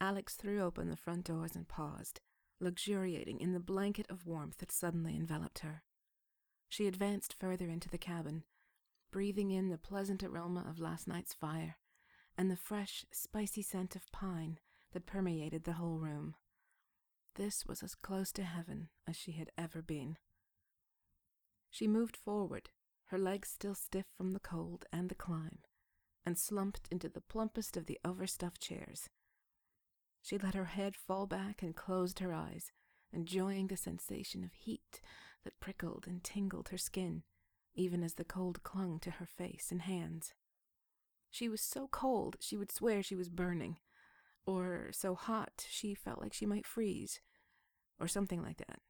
Alex threw open the front doors and paused, luxuriating in the blanket of warmth that suddenly enveloped her. She advanced further into the cabin, breathing in the pleasant aroma of last night's fire and the fresh, spicy scent of pine that permeated the whole room. This was as close to heaven as she had ever been. She moved forward, her legs still stiff from the cold and the climb, and slumped into the plumpest of the overstuffed chairs. She let her head fall back and closed her eyes, enjoying the sensation of heat that prickled and tingled her skin, even as the cold clung to her face and hands. She was so cold she would swear she was burning, or so hot she felt like she might freeze, or something like that.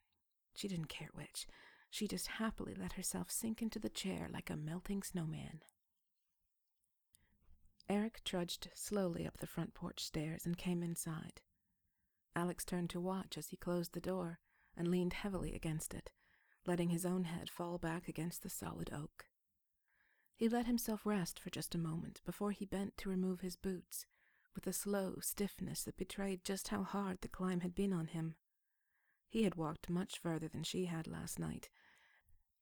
She didn't care which. She just happily let herself sink into the chair like a melting snowman. Eric trudged slowly up the front porch stairs and came inside. Alex turned to watch as he closed the door and leaned heavily against it, letting his own head fall back against the solid oak. He let himself rest for just a moment before he bent to remove his boots, with a slow stiffness that betrayed just how hard the climb had been on him. He had walked much further than she had last night,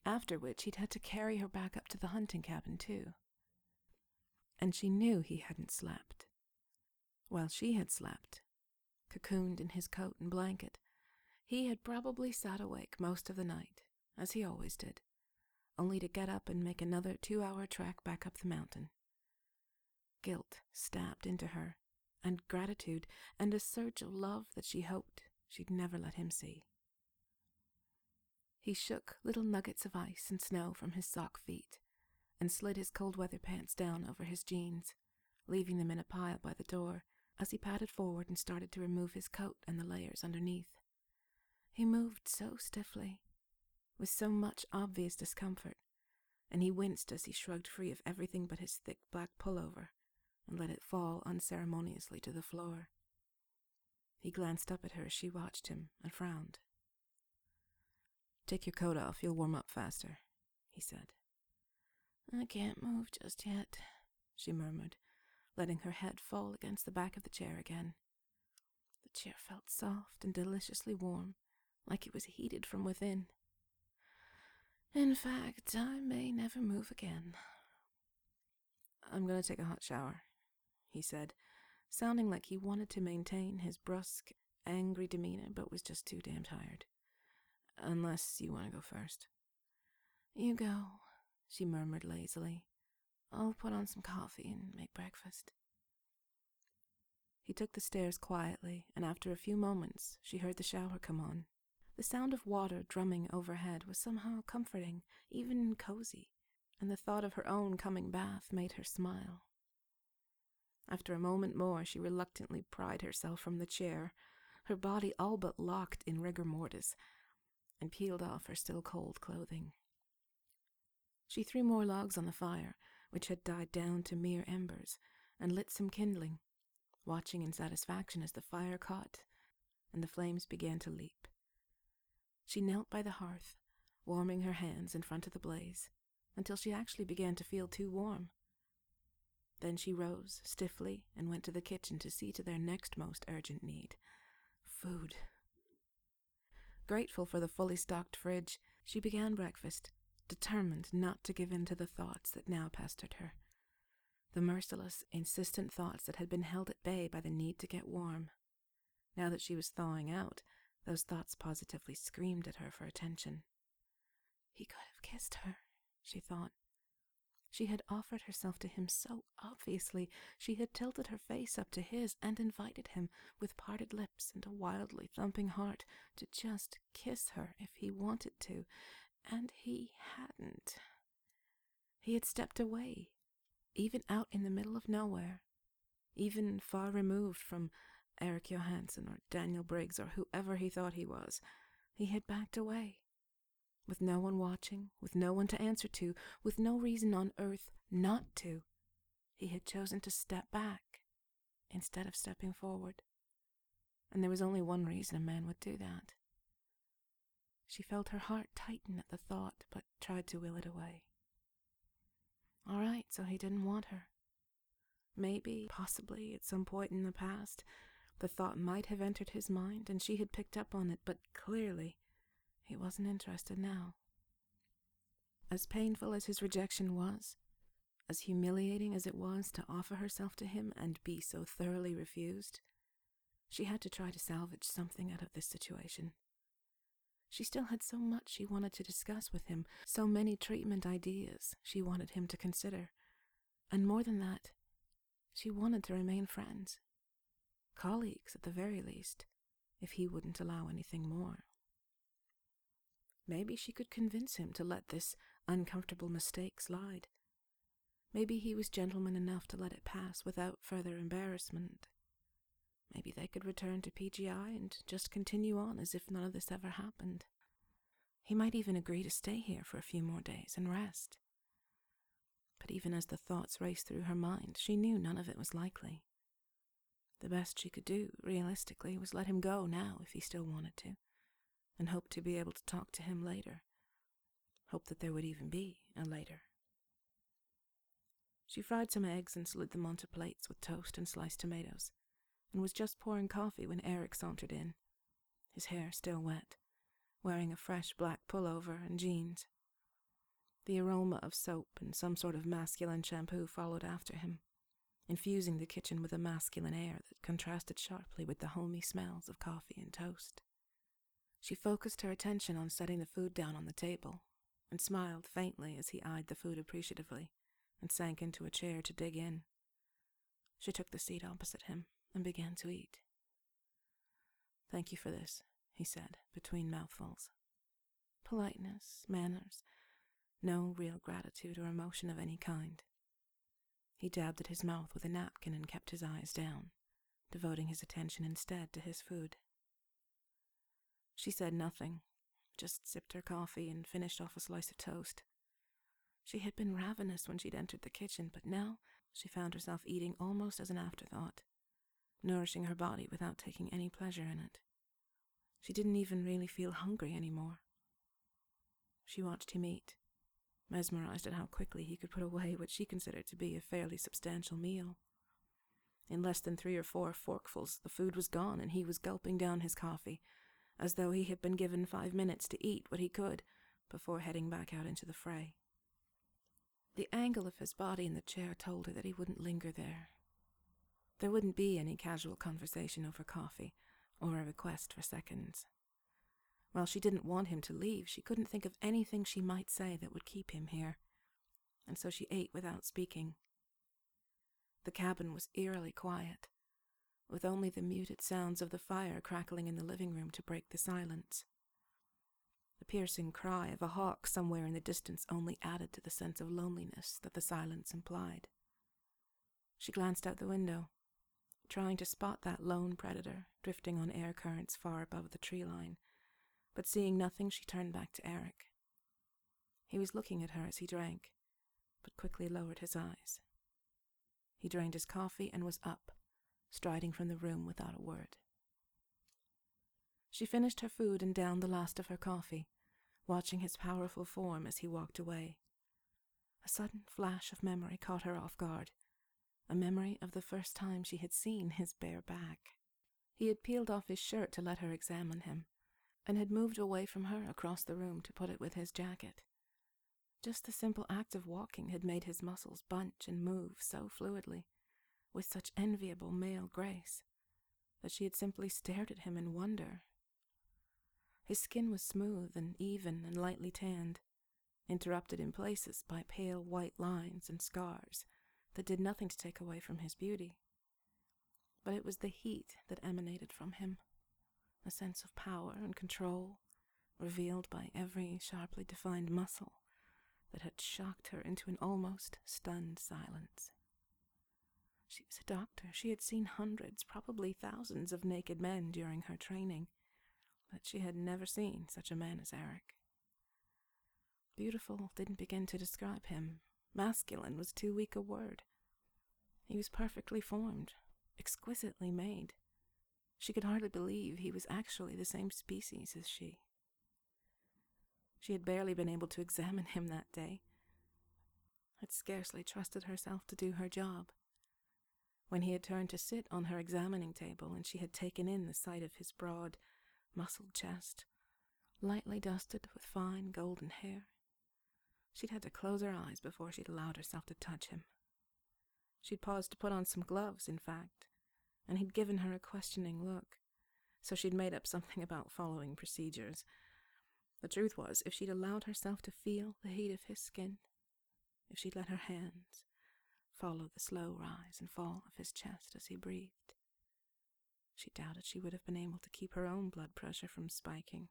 after which he'd had to carry her back up to the hunting cabin, too. And she knew he hadn't slept. While she had slept, cocooned in his coat and blanket, he had probably sat awake most of the night, as he always did, only to get up and make another two hour trek back up the mountain. Guilt stabbed into her, and gratitude, and a surge of love that she hoped she'd never let him see. He shook little nuggets of ice and snow from his sock feet and slid his cold weather pants down over his jeans, leaving them in a pile by the door as he padded forward and started to remove his coat and the layers underneath. He moved so stiffly, with so much obvious discomfort, and he winced as he shrugged free of everything but his thick black pullover and let it fall unceremoniously to the floor. He glanced up at her as she watched him and frowned. Take your coat off, you'll warm up faster, he said. I can't move just yet, she murmured, letting her head fall against the back of the chair again. The chair felt soft and deliciously warm, like it was heated from within. In fact, I may never move again. I'm going to take a hot shower, he said, sounding like he wanted to maintain his brusque, angry demeanor but was just too damn tired. Unless you want to go first. You go, she murmured lazily. I'll put on some coffee and make breakfast. He took the stairs quietly, and after a few moments she heard the shower come on. The sound of water drumming overhead was somehow comforting, even cozy, and the thought of her own coming bath made her smile. After a moment more, she reluctantly pried herself from the chair, her body all but locked in rigor mortis, and peeled off her still cold clothing. She threw more logs on the fire, which had died down to mere embers, and lit some kindling, watching in satisfaction as the fire caught and the flames began to leap. She knelt by the hearth, warming her hands in front of the blaze, until she actually began to feel too warm. Then she rose stiffly and went to the kitchen to see to their next most urgent need food. Grateful for the fully stocked fridge, she began breakfast, determined not to give in to the thoughts that now pestered her. The merciless, insistent thoughts that had been held at bay by the need to get warm. Now that she was thawing out, those thoughts positively screamed at her for attention. He could have kissed her, she thought, she had offered herself to him so obviously. She had tilted her face up to his and invited him, with parted lips and a wildly thumping heart, to just kiss her if he wanted to, and he hadn't. He had stepped away, even out in the middle of nowhere, even far removed from Eric Johansson or Daniel Briggs or whoever he thought he was. He had backed away with no one watching, with no one to answer to, with no reason on earth not to. He had chosen to step back instead of stepping forward. And there was only one reason a man would do that. She felt her heart tighten at the thought, but tried to will it away. All right, so he didn't want her. Maybe, possibly, at some point in the past, The thought might have entered his mind, and she had picked up on it, but clearly he wasn't interested now. As painful as his rejection was, as humiliating as it was to offer herself to him and be so thoroughly refused, she had to try to salvage something out of this situation. She still had so much she wanted to discuss with him, so many treatment ideas she wanted him to consider. And more than that, she wanted to remain friends. Colleagues, at the very least, if he wouldn't allow anything more. Maybe she could convince him to let this uncomfortable mistake slide. Maybe he was gentleman enough to let it pass without further embarrassment. Maybe they could return to PGI and just continue on as if none of this ever happened. He might even agree to stay here for a few more days and rest. But even as the thoughts raced through her mind, she knew none of it was likely. The best she could do, realistically, was let him go now if he still wanted to, and hope to be able to talk to him later. Hope that there would even be a later. She fried some eggs and slid them onto plates with toast and sliced tomatoes and was just pouring coffee when Eric sauntered in, his hair still wet, wearing a fresh black pullover and jeans. The aroma of soap and some sort of masculine shampoo followed after him, infusing the kitchen with a masculine air that contrasted sharply with the homey smells of coffee and toast. She focused her attention on setting the food down on the table and smiled faintly as he eyed the food appreciatively and sank into a chair to dig in. She took the seat opposite him and began to eat. Thank you for this, he said, between mouthfuls. Politeness, manners, no real gratitude or emotion of any kind. He dabbed at his mouth with a napkin and kept his eyes down, devoting his attention instead to his food. She said nothing, just sipped her coffee and finished off a slice of toast. She had been ravenous when she'd entered the kitchen, but now she found herself eating almost as an afterthought, nourishing her body without taking any pleasure in it. She didn't even really feel hungry anymore. She watched him eat, mesmerized at how quickly he could put away what she considered to be a fairly substantial meal. In less than three or four forkfuls, the food was gone, and he was gulping down his coffee, as though he had been given five minutes to eat what he could before heading back out into the fray. The angle of his body in the chair told her that he wouldn't linger there, there wouldn't be any casual conversation over coffee or a request for seconds. While she didn't want him to leave, she couldn't think of anything she might say that would keep him here, and so she ate without speaking. The cabin was eerily quiet, with only the muted sounds of the fire crackling in the living room to break the silence. The piercing cry of a hawk somewhere in the distance only added to the sense of loneliness that the silence implied. She glanced out the window trying to spot that lone predator drifting on air currents far above the tree line, but seeing nothing, she turned back to Eric. He was looking at her as he drank, but quickly lowered his eyes. He drained his coffee and was up, striding from the room without a word. She finished her food and downed the last of her coffee, watching his powerful form as he walked away. A sudden flash of memory caught her off guard a memory of the first time she had seen his bare back. He had peeled off his shirt to let her examine him, and had moved away from her across the room to put it with his jacket. Just the simple act of walking had made his muscles bunch and move so fluidly, with such enviable male grace, that she had simply stared at him in wonder. His skin was smooth and even and lightly tanned, interrupted in places by pale white lines and scars that did nothing to take away from his beauty. But it was the heat that emanated from him, a sense of power and control, revealed by every sharply defined muscle, that had shocked her into an almost stunned silence. She was a doctor. She had seen hundreds, probably thousands, of naked men during her training, but she had never seen such a man as Eric. Beautiful didn't begin to describe him, Masculine was too weak a word. He was perfectly formed, exquisitely made. She could hardly believe he was actually the same species as she. She had barely been able to examine him that day, had scarcely trusted herself to do her job. when he had turned to sit on her examining table and she had taken in the sight of his broad, muscled chest, lightly dusted with fine golden hair. She'd had to close her eyes before she'd allowed herself to touch him. She'd paused to put on some gloves, in fact, and he'd given her a questioning look, so she'd made up something about following procedures. The truth was, if she'd allowed herself to feel the heat of his skin, if she'd let her hands follow the slow rise and fall of his chest as he breathed, she doubted she would have been able to keep her own blood pressure from spiking,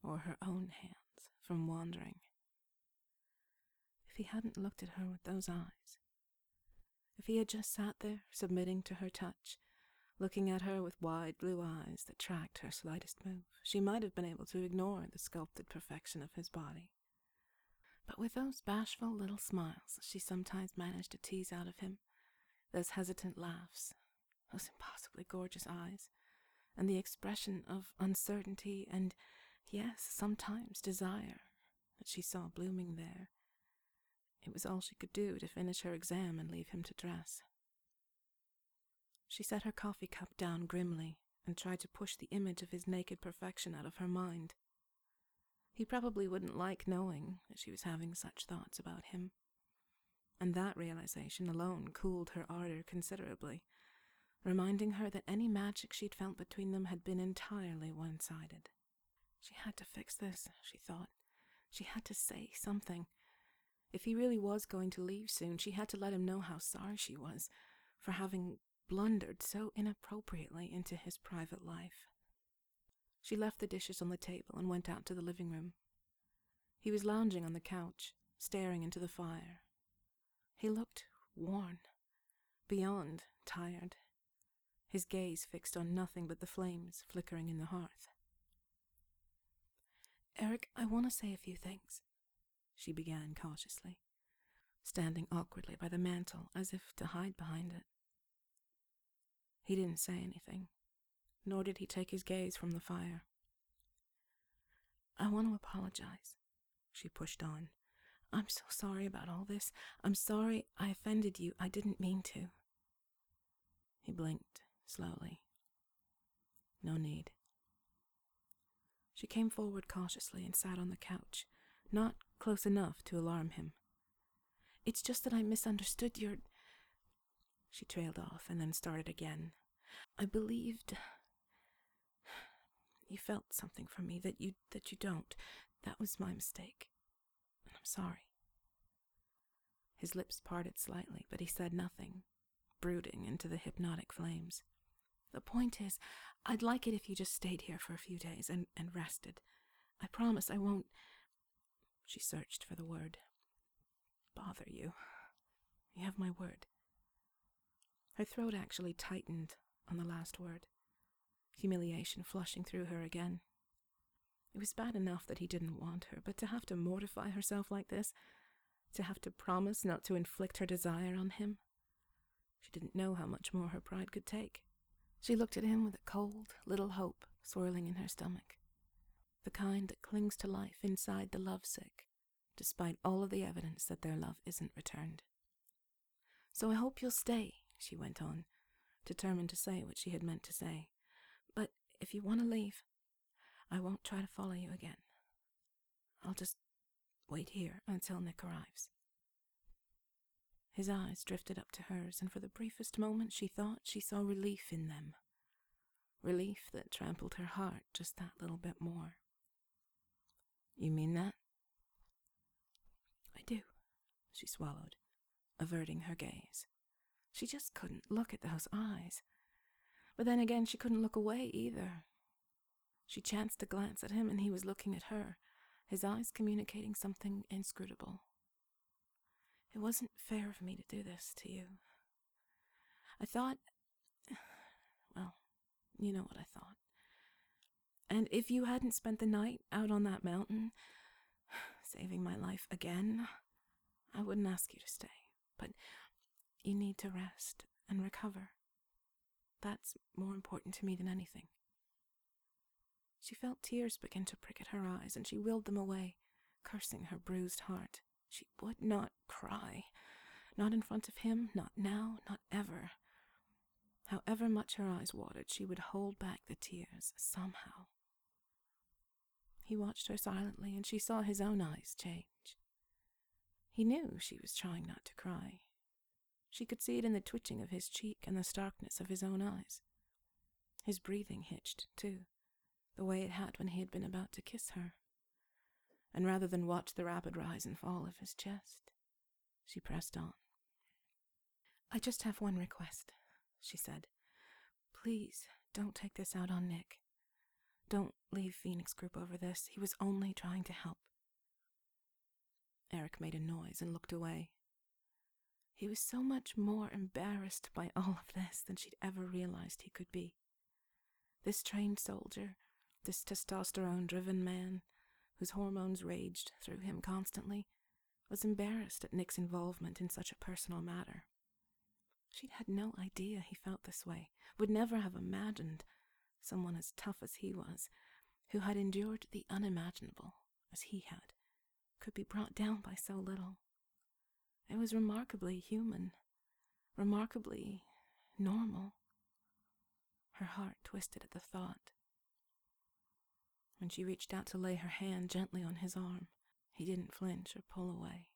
or her own hands from wandering. He hadn't looked at her with those eyes, if he had just sat there submitting to her touch, looking at her with wide blue eyes that tracked her slightest move, she might have been able to ignore the sculpted perfection of his body. But with those bashful little smiles she sometimes managed to tease out of him, those hesitant laughs, those impossibly gorgeous eyes, and the expression of uncertainty and, yes, sometimes desire that she saw blooming there. It was all she could do to finish her exam and leave him to dress. She set her coffee cup down grimly and tried to push the image of his naked perfection out of her mind. He probably wouldn't like knowing that she was having such thoughts about him. And that realization alone cooled her ardor considerably, reminding her that any magic she'd felt between them had been entirely one sided. She had to fix this, she thought. She had to say something. If he really was going to leave soon, she had to let him know how sorry she was for having blundered so inappropriately into his private life. She left the dishes on the table and went out to the living room. He was lounging on the couch, staring into the fire. He looked worn, beyond tired his gaze fixed on nothing but the flames flickering in the hearth. Eric, I want to say a few things, she began cautiously, standing awkwardly by the mantel as if to hide behind it. He didn't say anything, nor did he take his gaze from the fire. I want to apologize, she pushed on. I'm so sorry about all this. I'm sorry I offended you. I didn't mean to. He blinked slowly. No need. She came forward cautiously and sat on the couch, not close enough to alarm him. It's just that I misunderstood your. She trailed off and then started again. I believed you felt something for me that you that you don't. That was my mistake. And I'm sorry. His lips parted slightly, but he said nothing, brooding into the hypnotic flames. The point is, I'd like it if you just stayed here for a few days and, and rested. I promise I won't. She searched for the word. Bother you. You have my word. Her throat actually tightened on the last word, humiliation flushing through her again. It was bad enough that he didn't want her, but to have to mortify herself like this, to have to promise not to inflict her desire on him, she didn't know how much more her pride could take. She looked at him with a cold little hope swirling in her stomach, the kind that clings to life inside the lovesick, despite all of the evidence that their love isn't returned. So I hope you'll stay, she went on, determined to say what she had meant to say. But if you want to leave, I won't try to follow you again. I'll just wait here until Nick arrives. His eyes drifted up to hers, and for the briefest moment she thought she saw relief in them. Relief that trampled her heart just that little bit more. You mean that? I do, she swallowed, averting her gaze. She just couldn't look at those eyes. But then again, she couldn't look away either. She chanced to glance at him, and he was looking at her, his eyes communicating something inscrutable. It wasn't fair of me to do this to you. I thought. Well, you know what I thought. And if you hadn't spent the night out on that mountain, saving my life again, I wouldn't ask you to stay. But you need to rest and recover. That's more important to me than anything. She felt tears begin to prick at her eyes, and she willed them away, cursing her bruised heart. She would not cry. Not in front of him, not now, not ever. However much her eyes watered, she would hold back the tears somehow. He watched her silently, and she saw his own eyes change. He knew she was trying not to cry. She could see it in the twitching of his cheek and the starkness of his own eyes. His breathing hitched, too, the way it had when he had been about to kiss her. And rather than watch the rapid rise and fall of his chest, she pressed on. I just have one request, she said. Please don't take this out on Nick. Don't leave Phoenix Group over this. He was only trying to help. Eric made a noise and looked away. He was so much more embarrassed by all of this than she'd ever realized he could be. This trained soldier, this testosterone driven man, whose hormones raged through him constantly, was embarrassed at Nick's involvement in such a personal matter. She'd had no idea he felt this way, would never have imagined someone as tough as he was, who had endured the unimaginable as he had, could be brought down by so little. It was remarkably human, remarkably normal. Her heart twisted at the thought. When she reached out to lay her hand gently on his arm, he didn't flinch or pull away.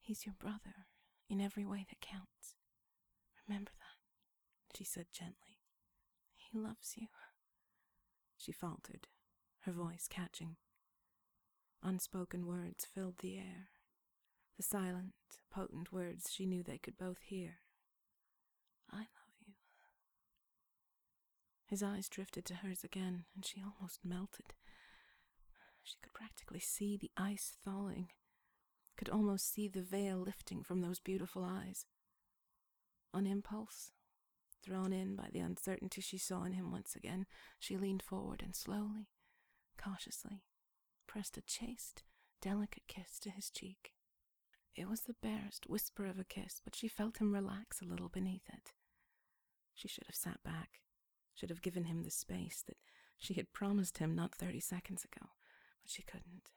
He's your brother in every way that counts. Remember that, she said gently. He loves you. She faltered, her voice catching. Unspoken words filled the air, the silent, potent words she knew they could both hear. I love you. His eyes drifted to hers again, and she almost melted. She could practically see the ice thawing, could almost see the veil lifting from those beautiful eyes. On impulse, thrown in by the uncertainty she saw in him once again, she leaned forward and slowly, cautiously, pressed a chaste, delicate kiss to his cheek. It was the barest whisper of a kiss, but she felt him relax a little beneath it. She should have sat back, should have given him the space that she had promised him not thirty seconds ago, but she couldn't.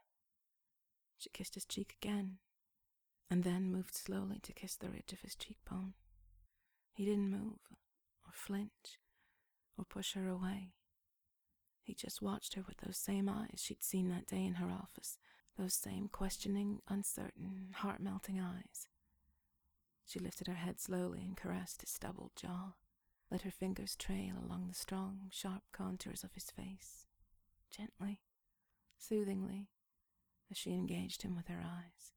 She kissed his cheek again, and then moved slowly to kiss the ridge of his cheekbone. He didn't move, or flinch, or push her away. He just watched her with those same eyes she'd seen that day in her office, those same questioning, uncertain, heart melting eyes. She lifted her head slowly and caressed his stubbled jaw, let her fingers trail along the strong, sharp contours of his face, gently, soothingly, as she engaged him with her eyes.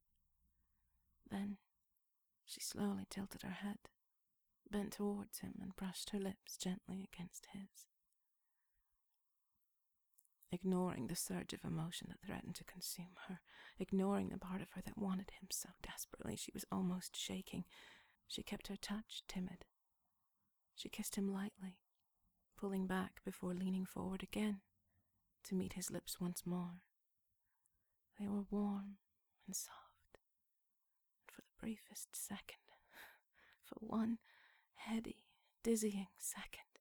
Then she slowly tilted her head, bent towards him, and brushed her lips gently against his ignoring the surge of emotion that threatened to consume her, ignoring the part of her that wanted him so desperately she was almost shaking. She kept her touch timid. She kissed him lightly, pulling back before leaning forward again to meet his lips once more. They were warm and soft, and for the briefest second, for one heady, dizzying second,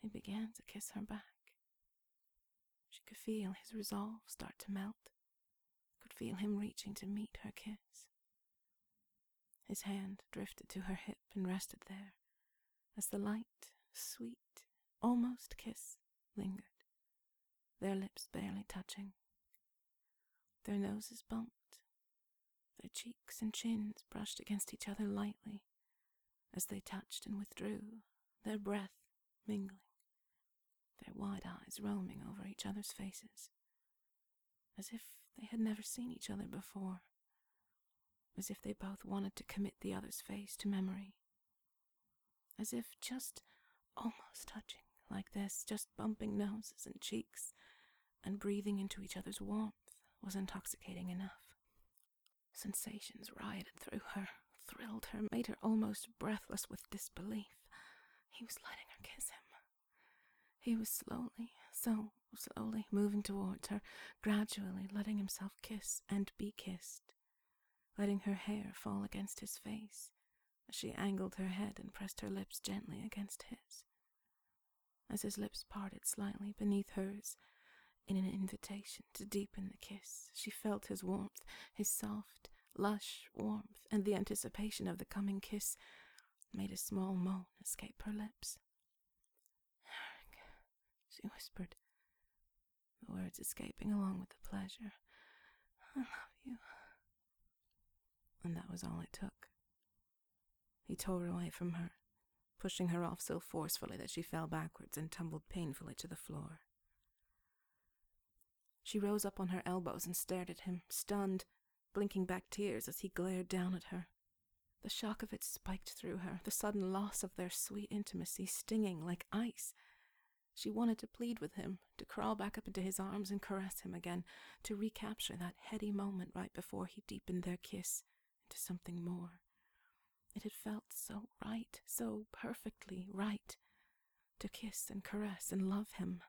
he began to kiss her back. She could feel his resolve start to melt, could feel him reaching to meet her kiss. His hand drifted to her hip and rested there as the light, sweet, almost kiss lingered, their lips barely touching. Their noses bumped, their cheeks and chins brushed against each other lightly as they touched and withdrew, their breath mingling their wide eyes roaming over each other's faces, as if they had never seen each other before, as if they both wanted to commit the other's face to memory, as if just almost touching like this, just bumping noses and cheeks, and breathing into each other's warmth was intoxicating enough. Sensations rioted through her, thrilled her, made her almost breathless with disbelief. He was letting her kiss him. He was slowly, so slowly moving towards her, gradually letting himself kiss and be kissed, letting her hair fall against his face as she angled her head and pressed her lips gently against his. As his lips parted slightly beneath hers, in an invitation to deepen the kiss, she felt his warmth, his soft, lush warmth, and the anticipation of the coming kiss made a small moan escape her lips. Eric, she whispered, the words escaping along with the pleasure. I love you. And that was all it took. He tore away from her, pushing her off so forcefully that she fell backwards and tumbled painfully to the floor. She rose up on her elbows and stared at him, stunned, blinking back tears as he glared down at her. The shock of it spiked through her, the sudden loss of their sweet intimacy stinging like ice. She wanted to plead with him, to crawl back up into his arms and caress him again, to recapture that heady moment right before he deepened their kiss into something more. It had felt so right, so perfectly right, to kiss and caress and love him.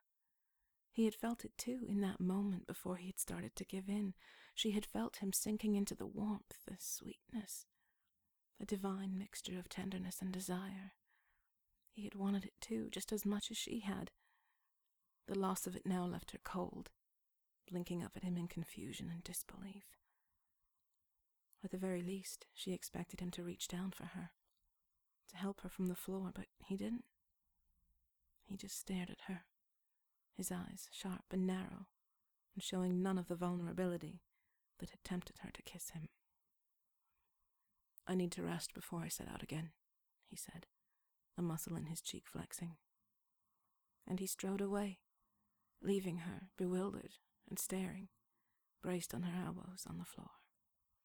He had felt it too in that moment before he had started to give in. She had felt him sinking into the warmth, the sweetness, a divine mixture of tenderness and desire. He had wanted it too, just as much as she had. The loss of it now left her cold, blinking up at him in confusion and disbelief. At the very least, she expected him to reach down for her, to help her from the floor, but he didn't. He just stared at her, his eyes sharp and narrow, and showing none of the vulnerability that had tempted her to kiss him. I need to rest before I set out again, he said, a muscle in his cheek flexing. And he strode away, leaving her bewildered and staring, braced on her elbows on the floor.